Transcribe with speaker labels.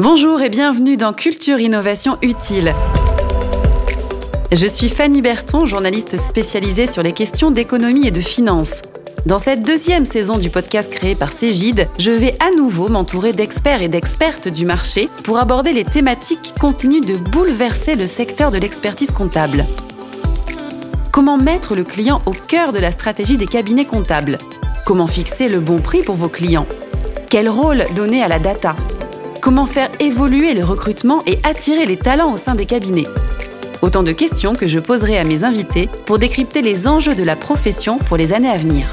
Speaker 1: Bonjour et bienvenue dans Culture Innovation Utile. Je suis Fanny Berton, journaliste spécialisée sur les questions d'économie et de finance. Dans cette deuxième saison du podcast créé par Cégide, je vais à nouveau m'entourer d'experts et d'expertes du marché pour aborder les thématiques qui continuent de bouleverser le secteur de l'expertise comptable. Comment mettre le client au cœur de la stratégie des cabinets comptables? Comment fixer le bon prix pour vos clients? Quel rôle donner à la data? Comment faire évoluer le recrutement et attirer les talents au sein des cabinets Autant de questions que je poserai à mes invités pour décrypter les enjeux de la profession pour les années à venir.